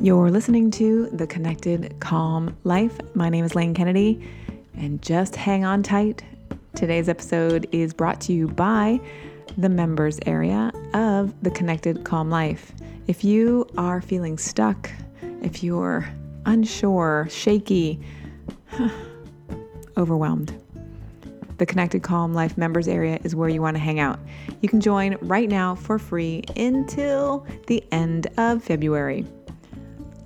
You're listening to The Connected Calm Life. My name is Lane Kennedy, and just hang on tight. Today's episode is brought to you by the members area of The Connected Calm Life. If you are feeling stuck, if you're unsure, shaky, overwhelmed, the Connected Calm Life members area is where you want to hang out. You can join right now for free until the end of February.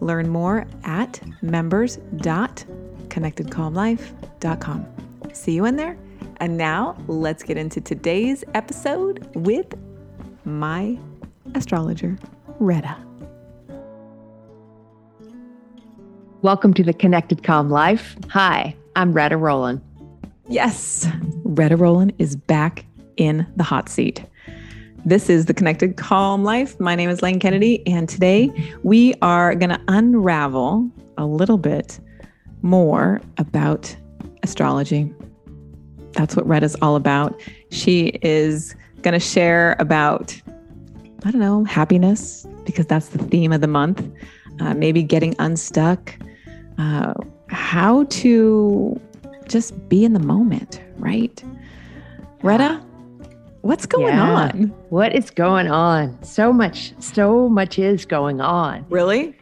Learn more at members.connectedcalmlife.com. See you in there. And now let's get into today's episode with my astrologer, Retta. Welcome to the Connected Calm Life. Hi, I'm Retta Roland. Yes, Retta Roland is back in the hot seat. This is the Connected Calm Life. My name is Lane Kennedy, and today we are going to unravel a little bit more about astrology. That's what Red is all about. She is going to share about, I don't know, happiness, because that's the theme of the month, uh, maybe getting unstuck, uh, how to just be in the moment, right? Retta, What's going yeah. on? What is going on? So much, so much is going on. Really?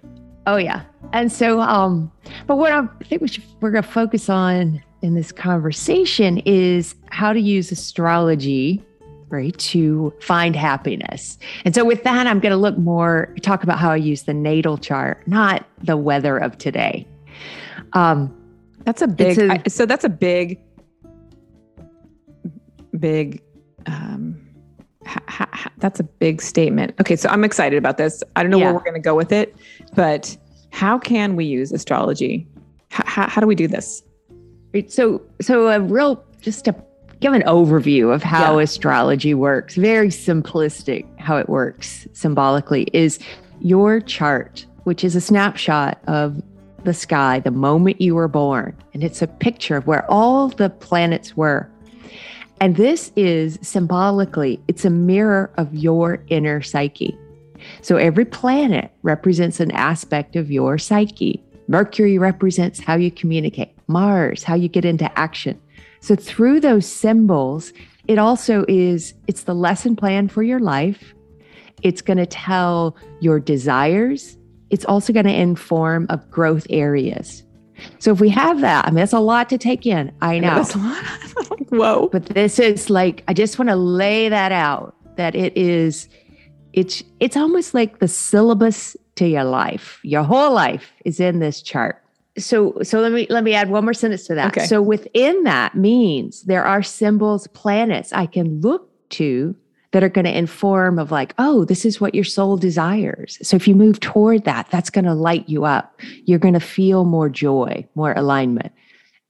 Oh yeah. And so, um, but what I think we should, we're going to focus on in this conversation is how to use astrology, right, to find happiness. And so, with that, I'm going to look more talk about how I use the natal chart, not the weather of today. Um, that's a big. A, I, so that's a big, big um, ha, ha, that's a big statement. Okay, so I'm excited about this. I don't know yeah. where we're going to go with it, but how can we use astrology? How do we do this? So, so a real just to give an overview of how yeah. astrology works. Very simplistic how it works symbolically is your chart, which is a snapshot of the sky the moment you were born, and it's a picture of where all the planets were and this is symbolically, it's a mirror of your inner psyche. So every planet represents an aspect of your psyche. Mercury represents how you communicate, Mars, how you get into action. So through those symbols, it also is it's the lesson plan for your life. It's going to tell your desires. It's also going to inform of growth areas. So if we have that, I mean, that's a lot to take in. I know. That's a lot. Whoa. But this is like, I just want to lay that out that it is, it's, it's almost like the syllabus to your life. Your whole life is in this chart. So, so let me, let me add one more sentence to that. Okay. So within that means there are symbols, planets I can look to that are going to inform of like oh this is what your soul desires. So if you move toward that that's going to light you up. You're going to feel more joy more alignment.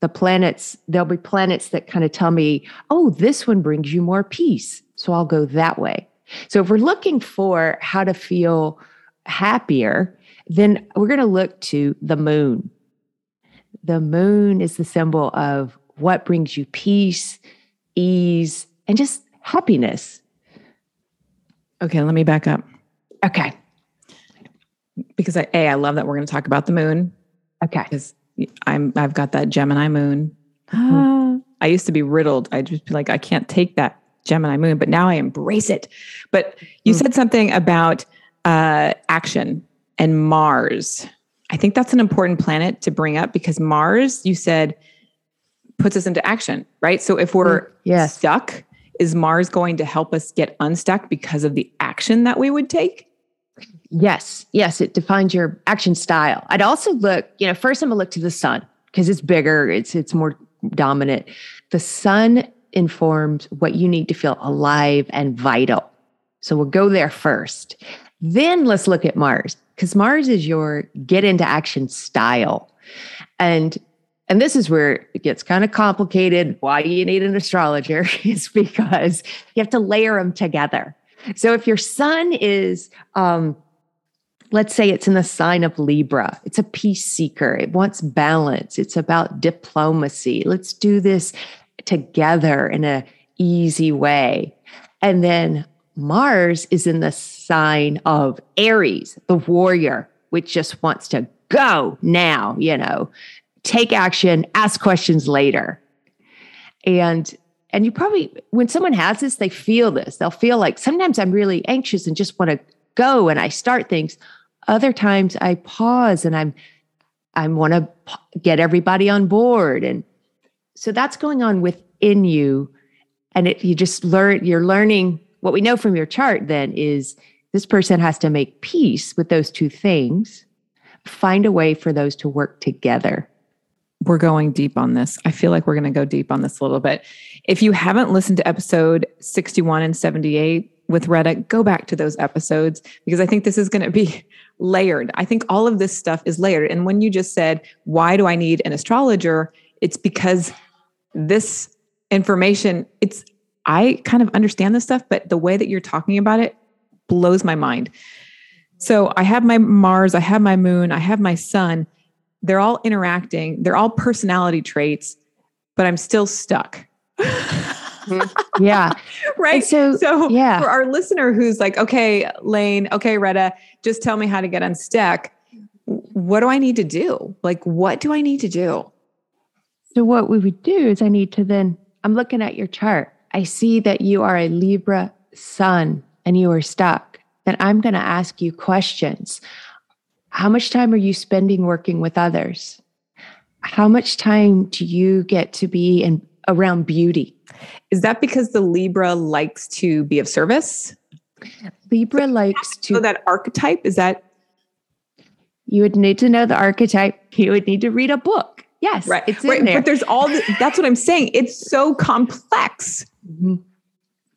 The planets there'll be planets that kind of tell me oh this one brings you more peace so i'll go that way. So if we're looking for how to feel happier then we're going to look to the moon. The moon is the symbol of what brings you peace ease and just happiness Okay, let me back up. Okay. Because I, a, I love that we're going to talk about the moon. Okay. Because I'm, I've got that Gemini moon. Mm-hmm. I used to be riddled. I'd just be like, I can't take that Gemini moon, but now I embrace it. But you mm-hmm. said something about uh, action and Mars. I think that's an important planet to bring up because Mars, you said, puts us into action, right? So if we're mm, yes. stuck, is Mars going to help us get unstuck because of the action that we would take? Yes, yes, it defines your action style. I'd also look, you know, first I'm gonna look to the sun because it's bigger, it's it's more dominant. The sun informs what you need to feel alive and vital. So we'll go there first. Then let's look at Mars because Mars is your get into action style. And and this is where it gets kind of complicated. Why you need an astrologer is because you have to layer them together. So if your sun is, um, let's say it's in the sign of Libra, it's a peace seeker, it wants balance, it's about diplomacy. Let's do this together in a easy way. And then Mars is in the sign of Aries, the warrior. which just wants to go now, you know, take action, ask questions later. And and you probably when someone has this, they feel this. They'll feel like sometimes I'm really anxious and just want to go and I start things. Other times I pause and I'm I want to get everybody on board and so that's going on within you and it you just learn you're learning what we know from your chart then is this person has to make peace with those two things find a way for those to work together we're going deep on this i feel like we're going to go deep on this a little bit if you haven't listened to episode 61 and 78 with Retta, go back to those episodes because I think this is going to be layered. I think all of this stuff is layered. And when you just said, why do I need an astrologer? It's because this information, it's, I kind of understand this stuff, but the way that you're talking about it blows my mind. So I have my Mars, I have my moon, I have my sun. They're all interacting, they're all personality traits, but I'm still stuck. Yeah. right. And so, so yeah. for our listener who's like, okay, Lane, okay, Retta, just tell me how to get unstuck. What do I need to do? Like, what do I need to do? So, what we would do is I need to then, I'm looking at your chart. I see that you are a Libra sun and you are stuck. Then I'm going to ask you questions. How much time are you spending working with others? How much time do you get to be in around beauty? Is that because the Libra likes to be of service? Libra likes to. So that archetype is that. You would need to know the archetype. You would need to read a book. Yes, right. It's right. There. But there's all. The, that's what I'm saying. It's so complex. Mm-hmm.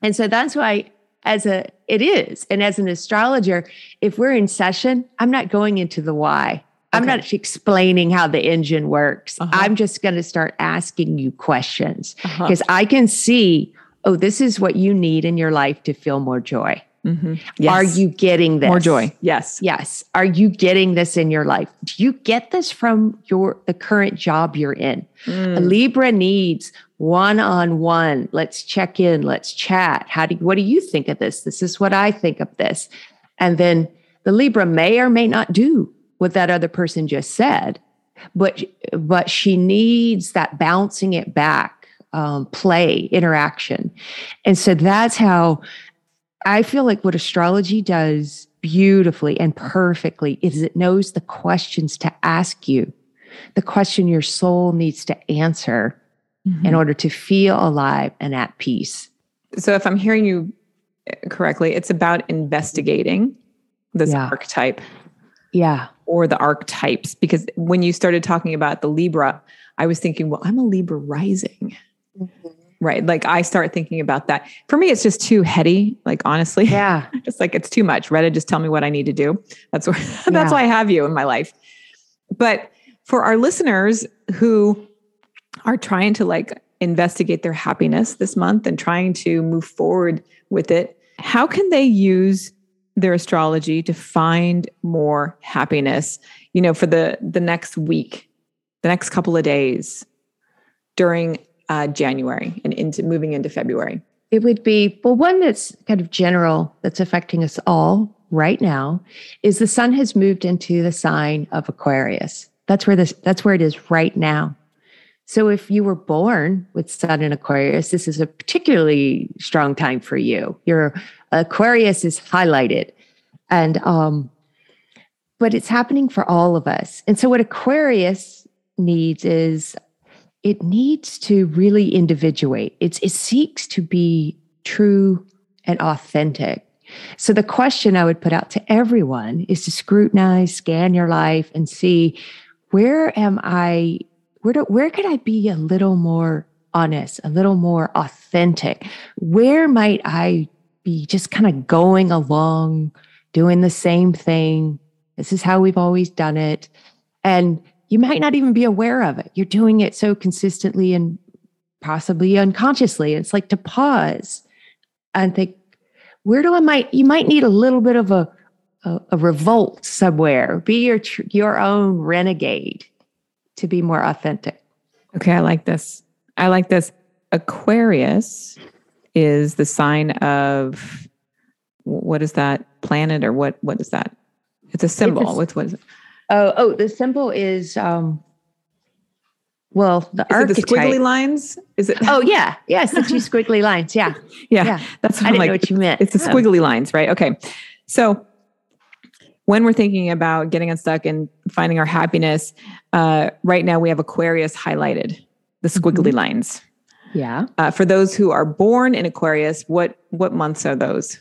And so that's why, as a, it is, and as an astrologer, if we're in session, I'm not going into the why. I'm not explaining how the engine works. Uh-huh. I'm just going to start asking you questions because uh-huh. I can see, oh, this is what you need in your life to feel more joy. Mm-hmm. Yes. Are you getting this? More joy. Yes. Yes. Are you getting this in your life? Do you get this from your the current job you're in? Mm. A Libra needs one-on-one. Let's check in. Let's chat. How do what do you think of this? This is what I think of this. And then the Libra may or may not do what that other person just said but but she needs that bouncing it back um, play interaction and so that's how i feel like what astrology does beautifully and perfectly is it knows the questions to ask you the question your soul needs to answer mm-hmm. in order to feel alive and at peace. So if i'm hearing you correctly it's about investigating this yeah. archetype yeah. or the archetypes because when you started talking about the libra i was thinking well i'm a libra rising. Mm-hmm. right like i start thinking about that. For me it's just too heady like honestly. Yeah. Just like it's too much. Retta just tell me what i need to do. That's where that's why i have you in my life. But for our listeners who are trying to like investigate their happiness this month and trying to move forward with it how can they use their astrology to find more happiness you know for the the next week the next couple of days during uh, january and into moving into february? It would be well one that's kind of general that's affecting us all right now is the sun has moved into the sign of aquarius. That's where this that's where it is right now so if you were born with sun in aquarius this is a particularly strong time for you your Aquarius is highlighted. And um, but it's happening for all of us. And so what Aquarius needs is it needs to really individuate. It's, it seeks to be true and authentic. So the question I would put out to everyone is to scrutinize, scan your life and see where am I where do, where could I be a little more honest, a little more authentic? Where might I be just kind of going along, doing the same thing. This is how we've always done it. And you might not even be aware of it. You're doing it so consistently and possibly unconsciously. It's like to pause and think, where do I might, you might need a little bit of a, a, a revolt somewhere. Be your, your own renegade to be more authentic. Okay. I like this. I like this. Aquarius is the sign of what is that planet or what what is that? It's a symbol. It's a, with what is it? Oh, oh, the symbol is um well, the is archetype. the squiggly lines? Is it? Oh yeah, yes, the two squiggly lines. Yeah, yeah, yeah. That's what I I'm didn't like. know what you meant. It's the squiggly lines, right? Okay. So when we're thinking about getting unstuck and finding our happiness, uh, right now we have Aquarius highlighted, the squiggly Mhm. lines. Yeah. Uh, for those who are born in Aquarius, what what months are those?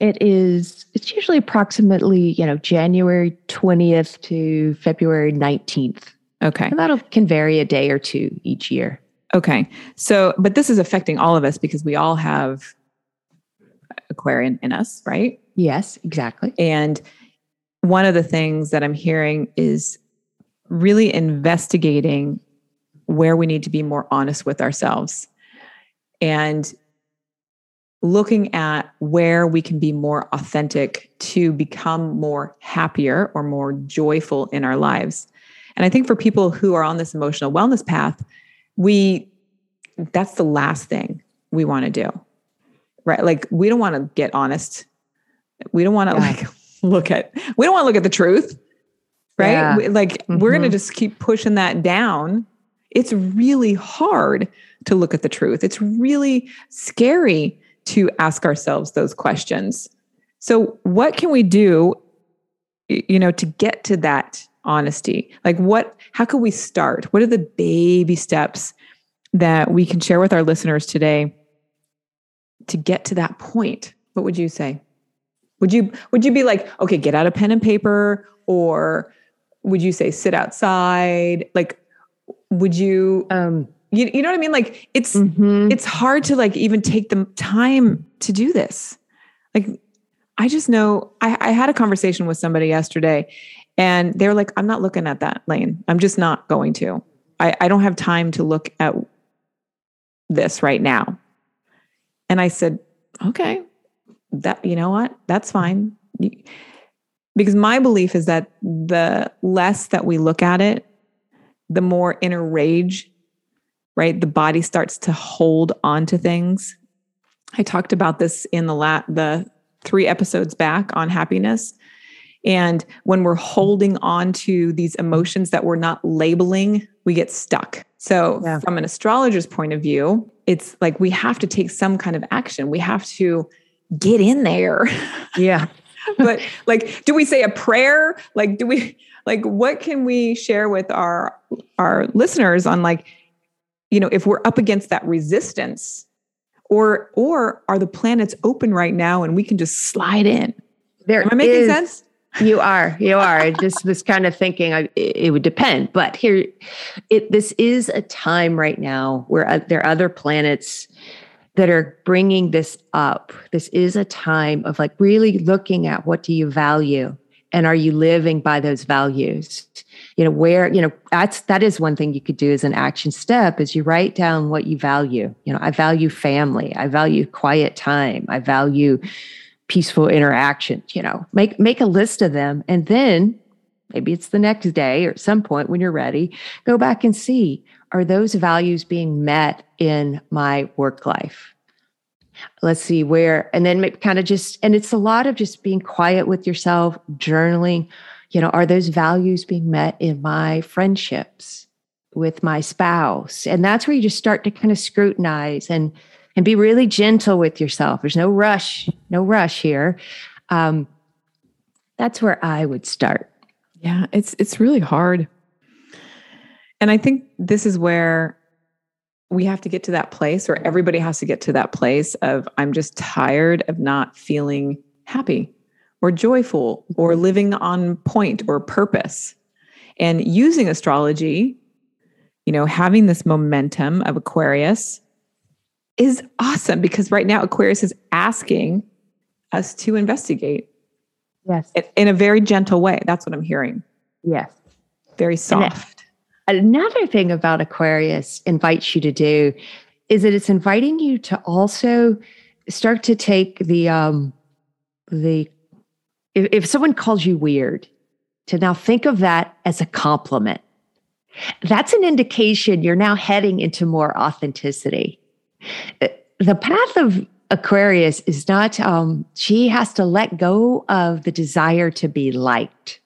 It is. It's usually approximately you know January twentieth to February nineteenth, Okay. and that can vary a day or two each year. Okay. So, but this is affecting all of us because we all have Aquarian in us, right? Yes, exactly. And one of the things that I'm hearing is really investigating where we need to be more honest with ourselves and looking at where we can be more authentic to become more happier or more joyful in our lives. And I think for people who are on this emotional wellness path, we that's the last thing we want to do. Right? Like we don't want to get honest. We don't want to Yeah. like look at we don't want to look at the truth. Right? Yeah. We- like we're going to mm-hmm. just keep pushing that down. It's really hard to look at the truth. It's really scary to ask ourselves those questions. So what can we do you know to get to that honesty? Like what how can we start? What are the baby steps that we can share with our listeners today to get to that point? What would you say? Would you would you be like, okay, get out a pen and paper or would you say sit outside? Like would you Um, you, you know what I mean? Like it's mhm. it's hard to like even take the time to do this. Like, I just know I, I had a conversation with somebody yesterday and they were like, I'm not looking at that lane. I'm just not going to. I, I don't have time to look at this right now. And I said, okay, that, you know what? That's fine. Because my belief is that the less that we look at it, the more inner rage right? The body starts to hold on to things. I talked about this in the la- the three episodes back on happiness. And when we're holding on to these emotions that we're not labeling, we get stuck. So, Yeah. from an astrologer's point of view, it's like we have to take some kind of action. We have to get in there. yeah. but like do we say a prayer? Like do we like what can we share with our our listeners on like you know if we're up against that resistance or or are the planets open right now and we can just slide in There am i making is- sense You are, you are. I just was kind of thinking I, it would depend, but here, it this is a time right now where uh, there are other planets that are bringing this up. This is a time of like really looking at what do you value, and are you living by those values? You know where you know that's that is one thing you could do as an action step is you write down what you value. You know, I value family. I value quiet time. I value peaceful interactions you know make make a list of them. And then maybe it's the next day or at some point when you're ready go back and see are those values being met in my work life? Let's see where and then kind of just and it's a lot of just being quiet with yourself journaling. You know are those values being met in my friendships with my spouse? And that's where you just start to kind of scrutinize and and be really gentle with yourself. There's no rush no rush here. Um, that's where i would start. Yeah it's it's really hard. And i think this is where we have to get to that place or everybody has to get to that place of i'm just tired of not feeling happy or joyful or living on point or purpose. And using astrology you know having this momentum of aquarius is awesome because right now aquarius is asking us to investigate yes. in- in a very gentle way. That's what i'm hearing. Yes. Very soft. another thing about aquarius invites you to do is that it's inviting you to also start to take the um the if, if someone calls you weird to now think of that as a compliment. That's an indication you're now heading into more authenticity the path of Aquarius is not, um, she has to let go of the desire to be liked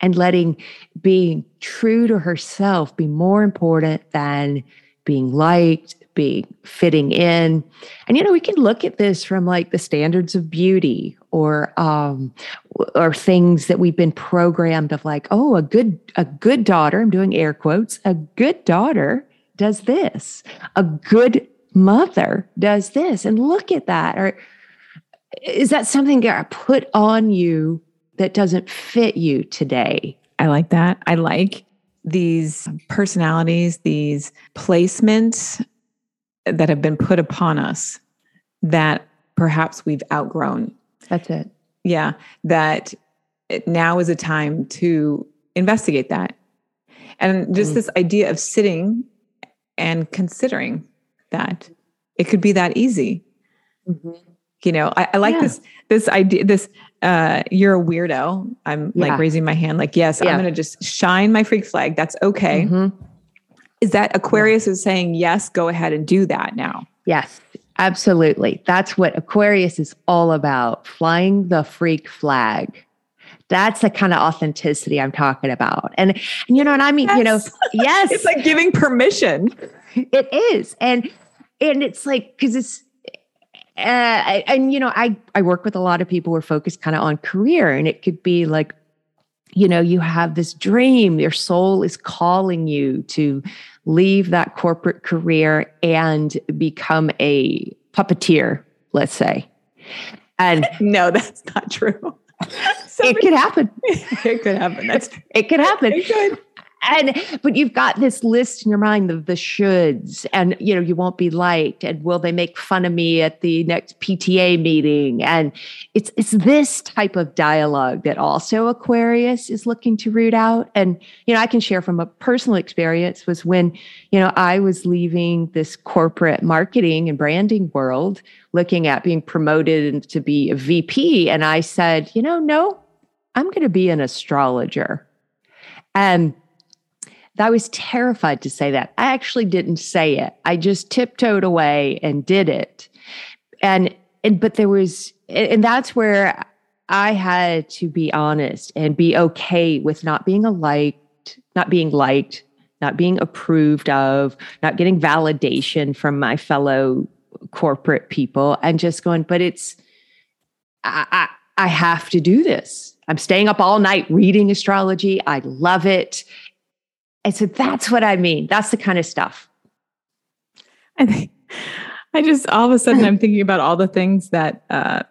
and letting being true to herself be more important than being liked, being fitting in. And you know, we can look at this from like the standards of beauty or um or things that we've been programmed of like, oh, a good a good daughter, I'm doing air quotes, a good daughter does this. A good mother does this. And look at that. Or is that something that I put on you that doesn't fit you today? I like that. I like these personalities, these placements that have been put upon us that perhaps we've outgrown. That's it. Yeah. That now is a time to investigate that. And just mm. this idea of sitting and considering that it could be that easy. Mm-hmm. You know, I, I like yeah. this this idea. This uh, you're a weirdo. I'm yeah. like raising my hand, like yes, yeah. I'm going to just shine my freak flag. That's okay. Mm-hmm. Is that Aquarius is saying yes? Go ahead and do that now. Yes, absolutely. That's what Aquarius is all about. Flying the freak flag. That's the kind of authenticity I'm talking about. And, and you know, and I mean, yes. you know, yes. it's like giving permission. It is. And and it's like because it's uh, and you know i i work with a lot of people who are focused kind of on career and it could be like you know you have this dream your soul is calling you to leave that corporate career and become a puppeteer let's say. And no that's not true. It could happen. It could happen that's it could happen. It could and but you've got this list in your mind of the shoulds and you know you won't be liked and will they make fun of me at the next pta meeting? And it's it's this type of dialogue that also aquarius is looking to root out. And you know i can share from a personal experience was when you know i was leaving this corporate marketing and branding world looking at being promoted and to be a vp and i said you know no i'm going to be an astrologer. And I was terrified to say that. I actually didn't say it. I just tiptoed away and did it. And and but there was and that's where I had to be honest and be okay with not being liked, not being liked, not being approved of, not getting validation from my fellow corporate people and just going, but it's I, I, I have to do this. I'm staying up all night reading astrology. I love it. I said, that's what I mean. That's the kind of stuff. I think I just all of a sudden I'm thinking about all the things that uh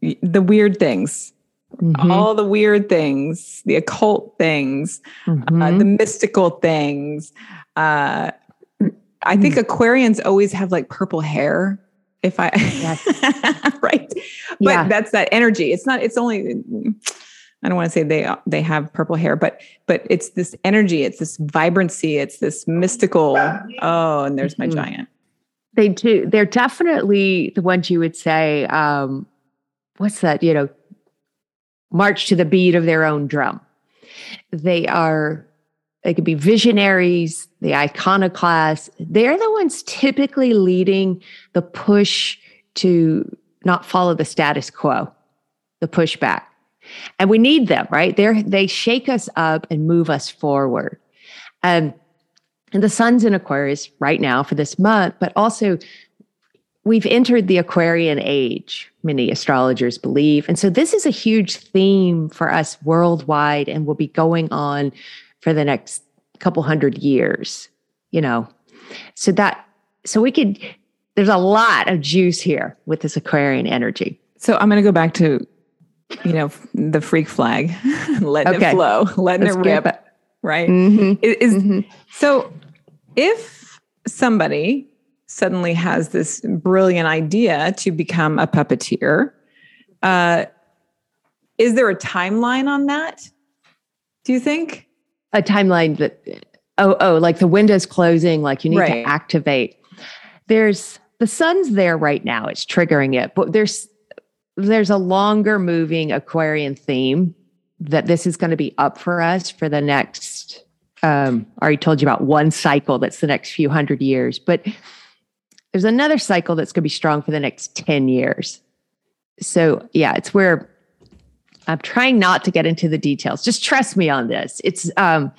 the weird things. Mm-hmm. All the weird things, the occult things, uh, mm-hmm. uh, the mystical things. Uh, I think mm. Aquarians always have like purple hair. If I, yes. right, but yeah. that's that energy. It's not. It's only I don't want to say they they have purple hair, but but it's this energy, it's this vibrancy, it's this mystical. Oh, and there's my mm-hmm. giant. They do. They're definitely the ones you would say. Um, what's that? You know, march to the beat of their own drum. They are. They could be visionaries, the iconoclasts. They're the ones typically leading the push to not follow the status quo, the pushback and we need them, right? They they shake us up and move us forward. Um, and the sun's in Aquarius right now for this month, but also we've entered the Aquarian age, many astrologers believe. And so this is a huge theme for us worldwide and will be going on for the next couple hundred years, you know. So that so we could there's a lot of juice here with this Aquarian energy. So I'm going to go back to you know, the freak flag, letting okay. it flow, letting That's it rip, good. right? Mm-hmm. Is, mm-hmm. so if somebody suddenly has this brilliant idea to become a puppeteer, uh, is there a timeline on that? Do you think a timeline that oh oh like the window's closing, like you need right. to activate? There's the sun's there right now; it's triggering it, but there's there's a longer moving Aquarian theme that this is going to be up for us for the next. Um, I already told you about one cycle that's the next few hundred years, but there's another cycle that's going to be strong for the next 10 years. So, yeah, it's where I'm trying not to get into the details. Just trust me on this. It's um,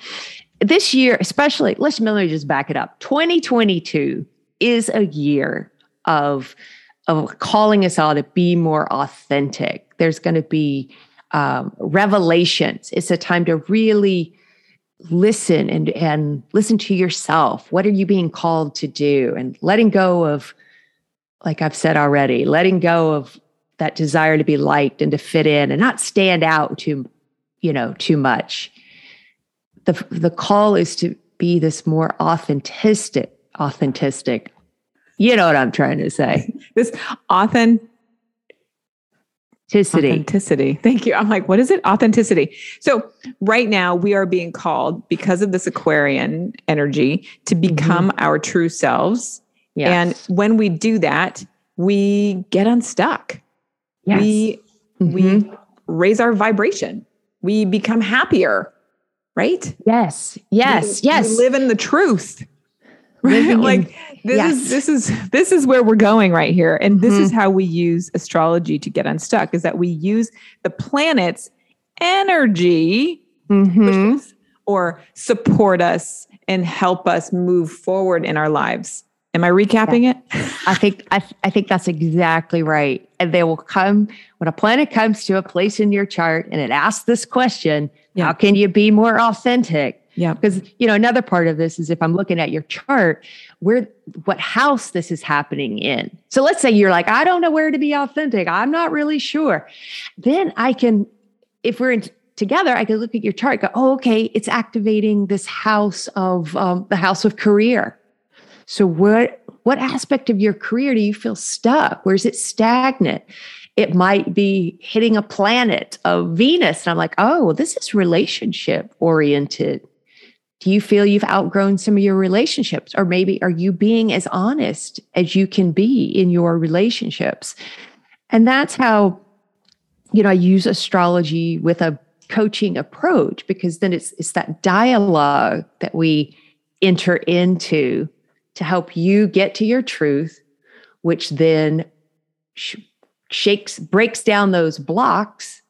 this year, especially, let's let me just back it up. 2022 is a year of of calling us all to be more authentic. There's going to be um, revelations. It's a time to really listen and and listen to yourself what are you being called to do and letting go of like i've said already letting go of that desire to be liked and to fit in and not stand out too you know too much the the call is to be this more authentic authentic you know what i'm trying to say this authenticity. Authenticity. Thank you. I'm like, what is it? Authenticity. So, right now, we are being called because of this Aquarian energy to mm-hmm. become mm-hmm. our true selves. Yes. And when we do that, we get unstuck. Yes. We mm-hmm. we raise our vibration. We become happier, right? Yes. Yes. We, yes. We live in the truth. Right? like this yes. is this is this is where we're going right here and this mm-hmm. is how we use astrology to get unstuck is that we use the planets energy mm-hmm. or support us and help us move forward in our lives am i recapping yeah. it i think I, th- I think that's exactly right and they will come when a planet comes to a place in your chart and it asks this question yeah. how can you be more authentic yeah. Because, you know, another part of this is if I'm looking at your chart, where what house this is happening in. So let's say you're like, I don't know where to be authentic. I'm not really sure. Then I can, if we're in together, I can look at your chart, go, oh, okay, it's activating this house of um, the house of career. So what what aspect of your career do you feel stuck? Where's it stagnant? It might be hitting a planet of Venus. And I'm like, oh, well, this is relationship oriented do you feel you've outgrown some of your relationships? Or maybe are you being as honest as you can be in your relationships? And that's how, you know, I use astrology with a coaching approach because then it's it's that dialogue that we enter into to help you get to your truth, which then sh- shakes breaks down those blocks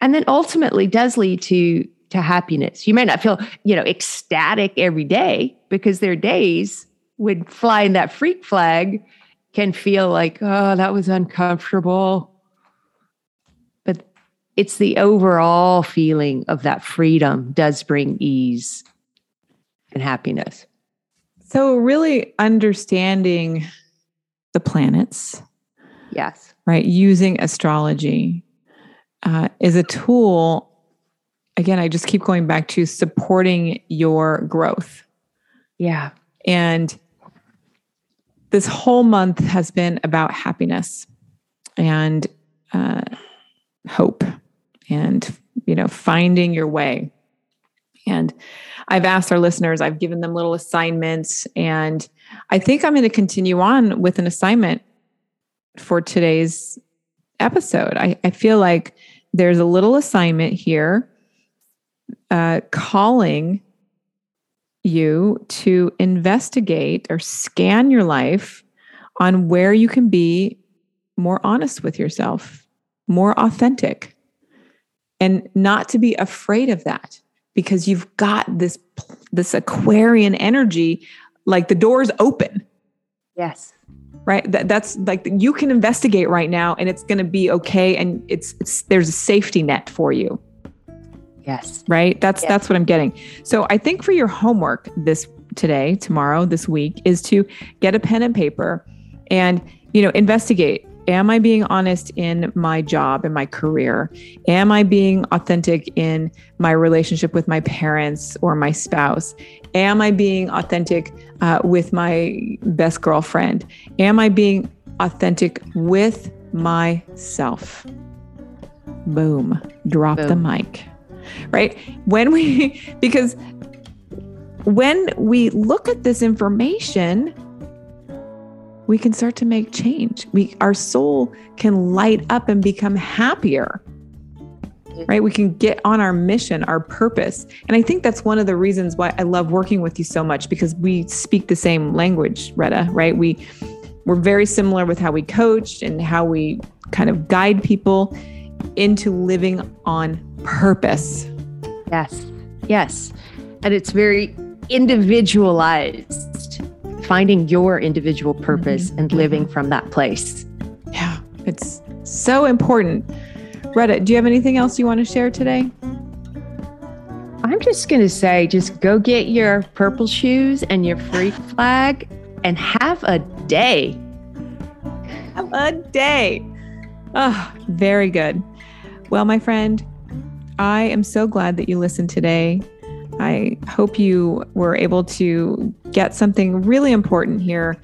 and then ultimately does lead to to happiness. You may not feel, you know, ecstatic every day because there are days when flying that freak flag can feel like, oh, that was uncomfortable. But it's the overall feeling of that freedom does bring ease and happiness. So, really understanding the planets. Yes. Right. Using astrology uh, is a tool again, I just keep going back to supporting your growth. Yeah. And this whole month has been about happiness and uh, hope and, you know, finding your way. And I've asked our listeners, I've given them little assignments, and I think I'm going to continue on with an assignment for today's episode. I, I feel like there's a little assignment here uh, calling you to investigate or scan your life on where you can be more honest with yourself, more authentic, and not to be afraid of that because you've got this this Aquarian energy, like the door's open. Yes. Right. That, that's like you can investigate right now, and it's going to be okay, and it's, it's there's a safety net for you. Yes. Right? That's yes. that's what I'm getting. So I think for your homework this today, tomorrow, this week is to get a pen and paper and you know, investigate am I being honest in my job and my career? Am I being authentic in my relationship with my parents or my spouse? Am I being authentic uh, with my best girlfriend? Am I being authentic with myself? Boom, drop Boom. the mic right? When we, because when we look at this information, we can start to make change. We, our soul can light up and become happier mm-hmm. right? We can get on our mission, our purpose. And I think that's one of the reasons why I love working with you so much because we speak the same language, Retta, right? We we're very similar with how we coach and how we kind of guide people into living on purpose. Yes. Yes. And it's very individualized, finding your individual purpose mm-hmm. and living from that place. Yeah, it's so important. Retta, do you have anything else you want to share today? I'm just going to say just go get your purple shoes and your free flag and have a day. Have a day. Oh, very good. Well, my friend, I am so glad that you listened today. I hope you were able to get something really important here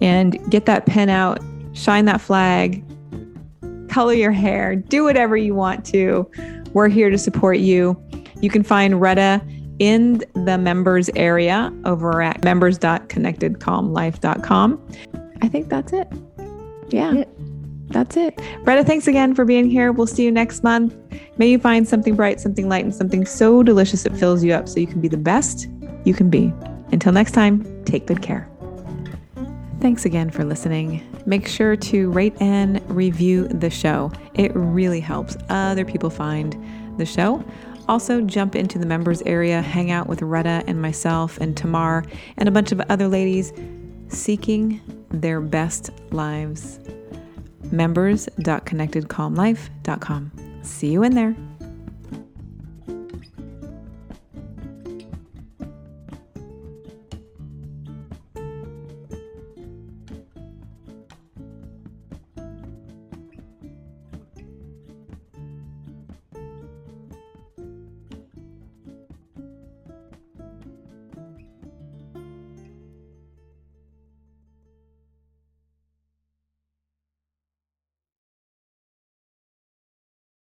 and get that pen out, shine that flag, color your hair, do whatever you want to. We're here to support you. You can find Retta in the members area over at members.connectedcalmlife.com. I think that's it. Yeah. That's it. Retta, thanks again for being here. We'll see you next month. May you find something bright, something light, and something so delicious it fills you up so you can be the best you can be. Until next time, take good care. Thanks again for listening. Make sure to rate and review the show. It really helps other people find the show. Also, jump into the members area, hang out with Retta and myself and Tamar and a bunch of other ladies seeking their best lives. Members.connectedcalmlife.com. See you in there.